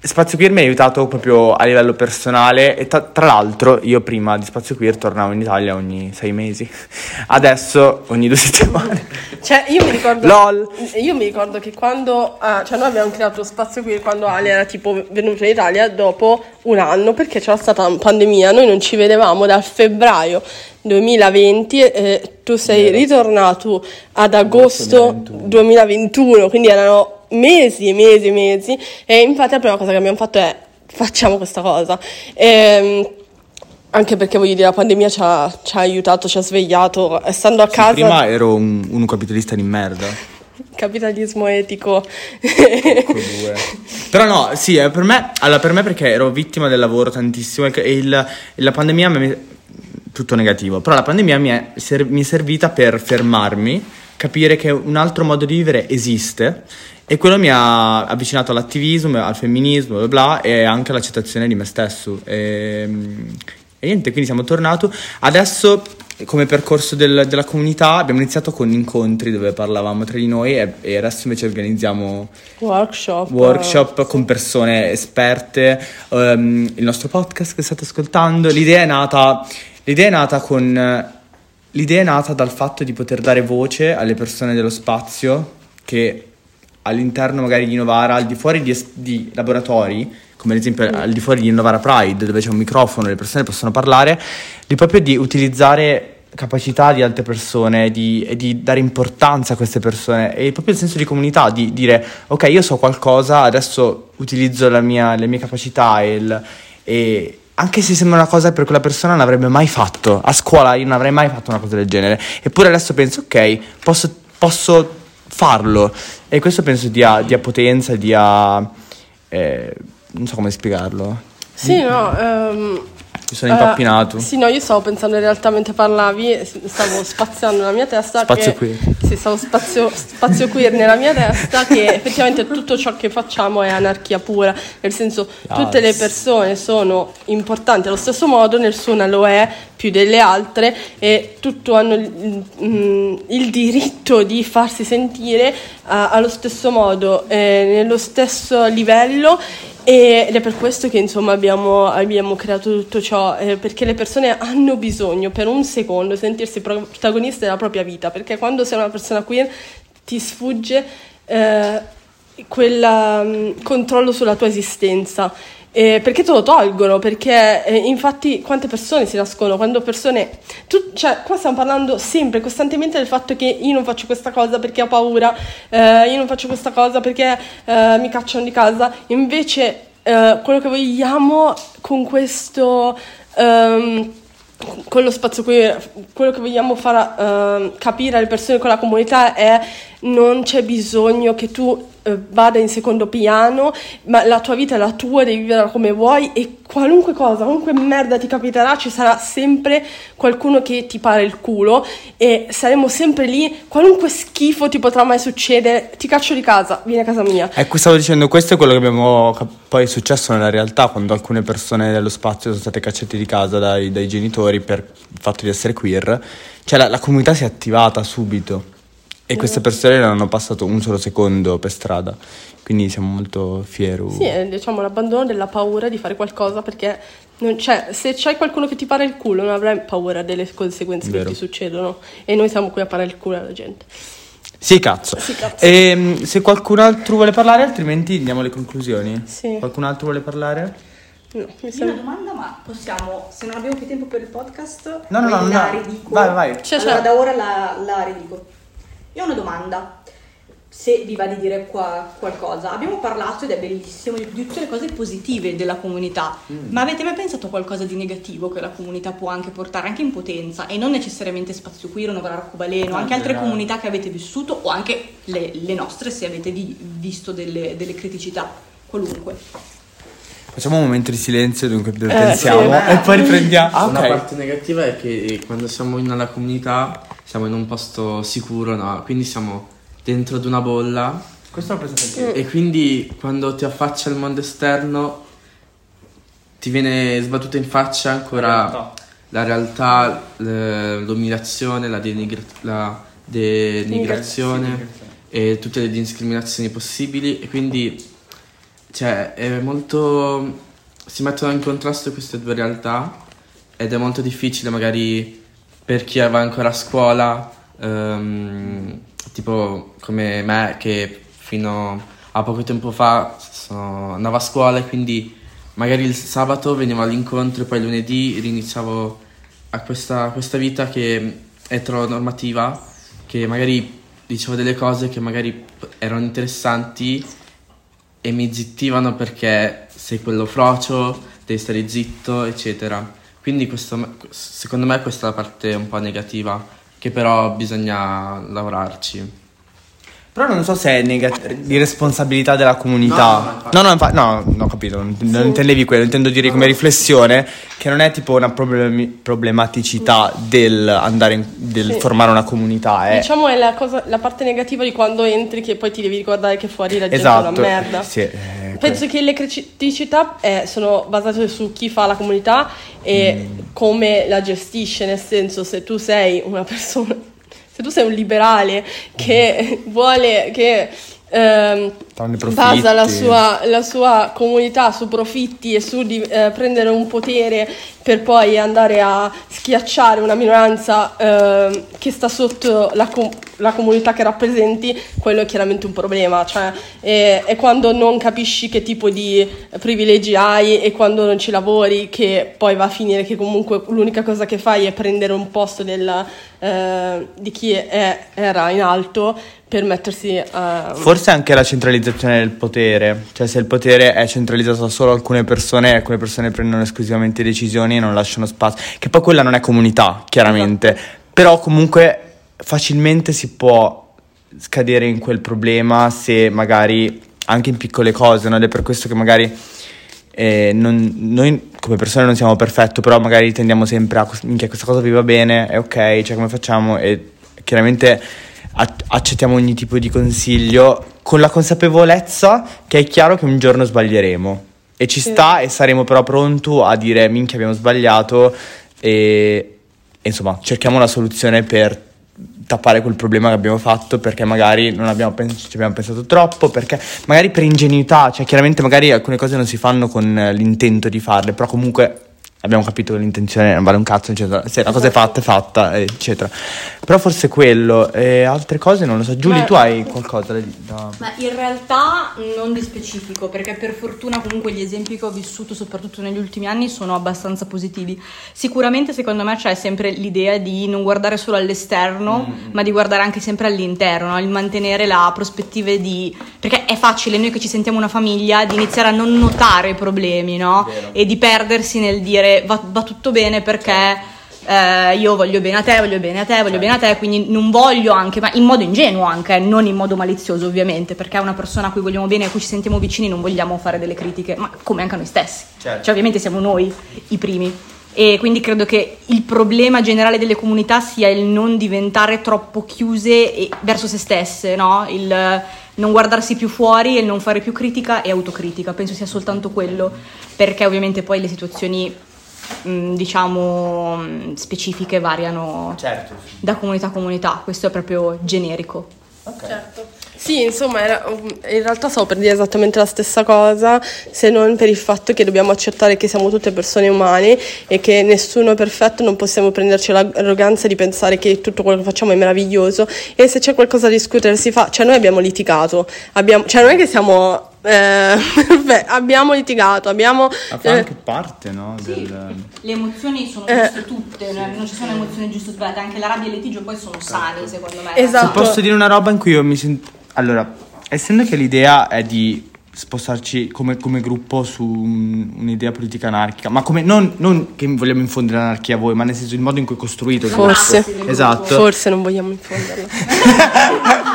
Spazio Queer mi ha aiutato proprio a livello personale e tra, tra l'altro io prima di Spazio Queer tornavo in Italia ogni sei mesi, adesso ogni due settimane. Cioè, io mi ricordo. LOL. Io mi ricordo che quando. ah, cioè, noi abbiamo creato spazio qui quando Ale era tipo venuto in Italia dopo un anno perché c'era stata una pandemia. Noi non ci vedevamo dal febbraio 2020 e tu sei ritornato ad agosto 2021, quindi erano mesi e mesi e mesi. E infatti la prima cosa che abbiamo fatto è facciamo questa cosa. E, anche perché voglio dire, la pandemia ci ha, ci ha aiutato, ci ha svegliato, stando a Sì, casa. prima ero un, un capitalista di merda. Capitalismo etico. Però no, sì, eh, per me, allora, per me perché ero vittima del lavoro tantissimo e, il- la pandemia mi tutto negativo, però la pandemia mi è, mi è servita per fermarmi, capire che un altro modo di vivere esiste e quello mi ha avvicinato all'attivismo, al femminismo, bla bla, e anche all'accettazione di me stesso. E, e niente, quindi siamo tornati. Adesso come percorso del- della comunità abbiamo iniziato con incontri dove parlavamo tra di noi e, e adesso invece organizziamo Workshop. workshop con persone esperte, ehm, il nostro podcast che state ascoltando. L'idea è nata, l'idea è nata con l'idea è nata dal fatto di poter dare voce alle persone dello spazio che all'interno magari di Novara, al di fuori di, es- di laboratori, come ad esempio al di fuori di Novara Pride, dove c'è un microfono e le persone possono parlare, di proprio di utilizzare capacità di altre persone, di, di dare importanza a queste persone e proprio il senso di comunità, di dire ok io so qualcosa, adesso utilizzo mia- le mie capacità e, il- e anche se sembra una cosa per quella persona non avrebbe mai fatto, a scuola io non avrei mai fatto una cosa del genere, eppure adesso penso ok posso, posso farlo e questo penso dia, dia potenza, dia... eh, non so come spiegarlo. Sì, no. ehm, Mi sono eh, impappinato. sì, no, io stavo pensando in realtà mentre parlavi, e s- stavo spaziando nella mia testa. Spazio che, queer. Sì, stavo spazio, spazio queer nella mia testa che effettivamente tutto ciò che facciamo è anarchia pura, nel senso tutte le persone sono importanti allo stesso modo, nessuna lo è più delle altre e tutti hanno il, mm, il diritto di farsi sentire ah, allo stesso modo, eh, nello stesso livello ed è per questo che insomma abbiamo, abbiamo creato tutto ciò, eh, perché le persone hanno bisogno per un secondo sentirsi pro- protagoniste della propria vita, perché quando sei una persona queer ti sfugge eh, quel controllo sulla tua esistenza. Eh, perché te lo tolgono? Perché eh, infatti quante persone si nascono? Quando persone. Tu, cioè, qua stiamo parlando sempre, costantemente del fatto che io non faccio questa cosa perché ho paura, eh, io non faccio questa cosa perché eh, mi cacciano di casa. Invece, eh, quello che vogliamo con questo. ehm, con lo spazio qui, quello che vogliamo far ehm, capire alle persone con la comunità è non c'è bisogno che tu eh, vada in secondo piano, ma la tua vita è la tua, devi vivere come vuoi e qualunque cosa, qualunque merda ti capiterà, ci sarà sempre qualcuno che ti pare il culo e saremo sempre lì, qualunque schifo ti potrà mai succedere, ti caccio di casa, vieni a casa mia. Ecco, stavo dicendo, questo è quello che abbiamo poi è successo nella realtà quando alcune persone dello spazio sono state cacciate di casa dai, dai genitori per il fatto di essere queer. Cioè la, la comunità si è attivata subito e queste persone non hanno passato un solo secondo per strada. Quindi siamo molto fieri. Sì, è diciamo l'abbandono della paura di fare qualcosa perché non c'è, se c'è qualcuno che ti para il culo non avrai paura delle conseguenze Vero. che ti succedono e noi siamo qui a parare il culo alla gente. Sì, cazzo. Sì, cazzo. Ehm, se qualcun altro vuole parlare, altrimenti andiamo alle conclusioni. Sì. Qualcun altro vuole parlare? No, mi sembra... una domanda, ma possiamo, se non abbiamo più tempo per il podcast, No, no, no, la no. ridico. Vai, vai. C'è, allora c'è. da ora la, la ridico. Io ho una domanda, se vi va di dire qua- qualcosa. Abbiamo parlato, ed è bellissimo, di, di tutte le cose positive della comunità, Mm. ma avete mai pensato a qualcosa di negativo che la comunità può anche portare, anche in potenza, e non necessariamente Spazio Queer, Novara Arcobaleno, anche altre generale. comunità che avete vissuto, o anche le, le nostre, se avete vi- visto delle, delle criticità, qualunque. Facciamo un momento di silenzio dunque dove Eh, pensiamo sì. e poi riprendiamo. Ah, Una ok. parte negativa è che quando siamo nella comunità siamo in un posto sicuro, no? Quindi siamo dentro ad una bolla Questo l'ho pensato anche io. e quindi quando ti affaccia al mondo esterno ti viene sbattuta in faccia ancora la realtà, l'umiliazione, la, denigra- la denigrazione e tutte le discriminazioni possibili e quindi cioè è molto si mettono in contrasto queste due realtà ed è molto difficile magari per chi va ancora a scuola ehm, tipo come me che fino a poco tempo fa sono- andavo a scuola e quindi magari il sabato venivo all'incontro e poi lunedì riniziavo a questa, questa vita che è eteronormativa che magari dicevo delle cose che magari erano interessanti e mi zittivano perché sei quello frocio, devi stare zitto, eccetera. Quindi questo, secondo me questa è la parte un po' negativa, che però bisogna lavorarci. Però non so se è negat- di responsabilità della comunità. No, no, no, infa- no, no, ho capito, non, non intendevi quello, intendo dire come riflessione che non è tipo una problemi- problematicità del, andare in- del Sì. formare una comunità, è... Diciamo è la, cosa, la parte negativa di quando entri che poi ti devi ricordare che fuori la gente è esatto. una merda. Sì, eh, Penso che le criticità eh, sono basate su chi fa la comunità e Mm. come la gestisce, nel senso se tu sei una persona, se tu sei un liberale che vuole, che ehm, Tranne basa la profitti. sua, la sua comunità su profitti e su di- eh, prendere un potere per poi andare a schiacciare una minoranza ehm, che sta sotto la, com- la comunità che rappresenti, quello è chiaramente un problema. Cioè, è, è quando non capisci che tipo di privilegi hai e quando non ci lavori che poi va a finire che comunque l'unica cosa che fai è prendere un posto del, eh, di chi è- era in alto per mettersi a... Forse anche la centralizzazione del potere, cioè se il potere è centralizzato solo a alcune persone, alcune persone prendono esclusivamente decisioni e non lasciano spazio, che poi quella non è comunità, chiaramente, però comunque facilmente si può scadere in quel problema se magari anche in piccole cose, no? Ed è per questo che magari eh, non- noi come persone non siamo perfetti, però magari tendiamo sempre a minchia questa cosa vi va bene, è ok, cioè come facciamo? E chiaramente accettiamo ogni tipo di consiglio con la consapevolezza che è chiaro che un giorno sbaglieremo. E ci sta e saremo però pronti a dire minchia abbiamo sbagliato. E, e insomma cerchiamo una soluzione per tappare quel problema che abbiamo fatto perché magari non abbiamo, pens- ci abbiamo pensato troppo, perché magari per ingenuità, cioè chiaramente magari alcune cose non si fanno con eh, l'intento di farle, però comunque abbiamo capito che l'intenzione non vale un cazzo, eccetera. Se la cosa è fatta, è fatta, eccetera. Però forse quello, e altre cose non lo so. Giulia, tu hai qualcosa da... da... Ma in realtà non di specifico, perché per fortuna comunque gli esempi che ho vissuto, soprattutto negli ultimi anni, sono abbastanza positivi. Sicuramente secondo me c'è sempre l'idea di non guardare solo all'esterno, ma di guardare anche sempre all'interno, no? il mantenere la prospettiva di... perché è facile noi che ci sentiamo una famiglia di iniziare a non notare i problemi, no? E di perdersi nel dire va, va tutto bene perché... eh, io voglio bene a te, voglio bene a te, voglio bene a te, quindi non voglio anche, ma in modo ingenuo anche, non in modo malizioso ovviamente, perché è una persona a cui vogliamo bene, a cui ci sentiamo vicini, non vogliamo fare delle critiche, ma come anche a noi stessi. Certo. Cioè ovviamente siamo noi i primi. E quindi credo che il problema generale delle comunità sia il non diventare troppo chiuse verso se stesse, no? Il non guardarsi più fuori e non fare più critica e autocritica. Penso sia soltanto quello, perché ovviamente poi le situazioni, mh, diciamo, mh, specifiche variano Certo. da comunità a comunità. Questo è proprio generico. Certo. Sì, insomma, era- in realtà stavo per dire esattamente la stessa cosa, se non per il fatto che dobbiamo accettare che siamo tutte persone umane e che nessuno è perfetto, non possiamo prenderci l'arroganza di pensare che tutto quello che facciamo è meraviglioso e se c'è qualcosa da discutere si fa, cioè noi abbiamo litigato, abbiamo, cioè non è che siamo... eh, beh, abbiamo litigato, abbiamo... Ma fa eh, anche parte, no? Del... Le emozioni sono Eh. giuste tutte, non ci sono emozioni giuste o sbagliate, anche la rabbia e il litigio poi sono sani secondo me. Esatto. Se posso dire una roba in cui io mi sento... Allora, essendo che l'idea è di spostarci come, come gruppo su un- un'idea politica anarchica, ma come non, non che vogliamo infondere l'anarchia a voi, ma nel senso il modo in cui è costruito Forse. Esatto. Forse non vogliamo infonderlo.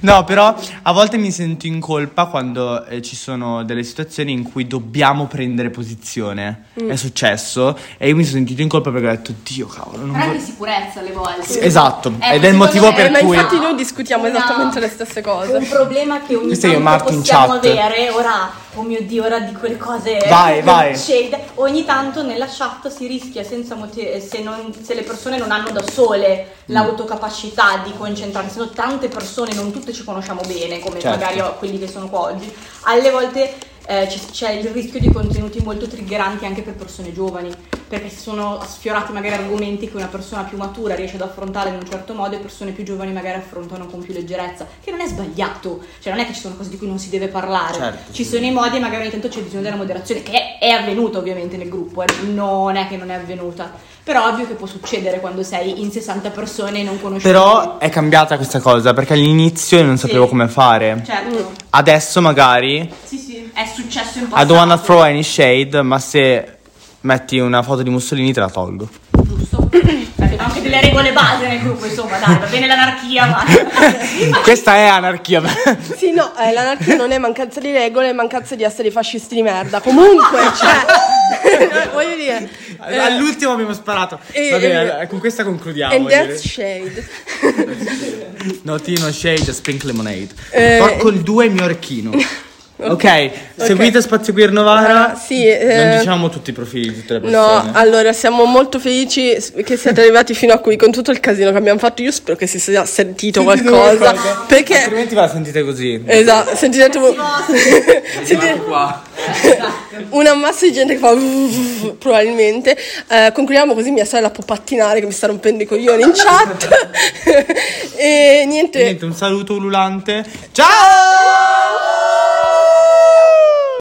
No, però a volte mi sento in colpa quando eh, ci sono delle situazioni in cui dobbiamo prendere posizione. Mm. È successo e io mi sono sentito in colpa perché ho detto, Dio cavolo, non Però anche sicurezza alle volte. Sì, esatto, Eh, ed è il motivo me- per ma cui... infatti noi discutiamo Una- esattamente le stesse cose. Un problema che ogni tanto marco in chat. avere, ora, oh mio dio, ora di quelle cose Vai, vai. shade. ogni tanto nella chat si rischia senza motivo, se, non- se le persone non hanno da sole Mm. l'autocapacità di concentrarsi, sono tante persone, non tutte ci conosciamo bene, come Certo. magari quelli che sono qua oggi, alle volte eh, c'è, il rischio di contenuti molto triggeranti anche per persone giovani, perché si sono sfiorati magari argomenti che una persona più matura riesce ad affrontare in un certo modo e persone più giovani magari affrontano con più leggerezza, che non è sbagliato, cioè non è che ci sono cose di cui non si deve parlare, Certo, ci sono i modi e magari ogni tanto c'è bisogno della moderazione, che è, è avvenuta ovviamente nel gruppo, eh, non è che non è avvenuta, però ovvio che può succedere quando sei in 60 persone e non conosci Però è cambiata questa cosa perché all'inizio io non sapevo come fare. Certo. Adesso magari Sì, sì. È successo in I passato. don't wanna throw any shade, ma se metti una foto di Mussolini te la tolgo. Giusto. Anche delle regole base nel gruppo, insomma, dai, va bene l'anarchia, ma... Questa è anarchia. Sì, no, eh, l'anarchia non è mancanza di regole, è mancanza di essere fascisti di merda. Comunque, cioè, voglio dire. eh, All'ultimo abbiamo sparato. eh, Va bene, eh, allora, con questa concludiamo. And that's dire. shade. No tea, no shade, spink lemonade. Eh, Porco il 2 il mio orecchino. Ok, seguite Spazio Queer Novara. Ah, sì, eh, Non diciamo tutti i profili di tutte le No, persone. allora siamo molto felici che siete arrivati fino a qui con tutto il casino che abbiamo fatto. Io spero che si sia sentito Sentite qualcosa. qualcosa. Perché. Altrimenti ve la sentite così. Esatto, sentite sentite qua. una massa di gente che fa probabilmente. Eh, concludiamo così mia sorella può pattinare che mi sta rompendo i coglioni in chat. e niente. Niente, un saluto ululante. Ciao!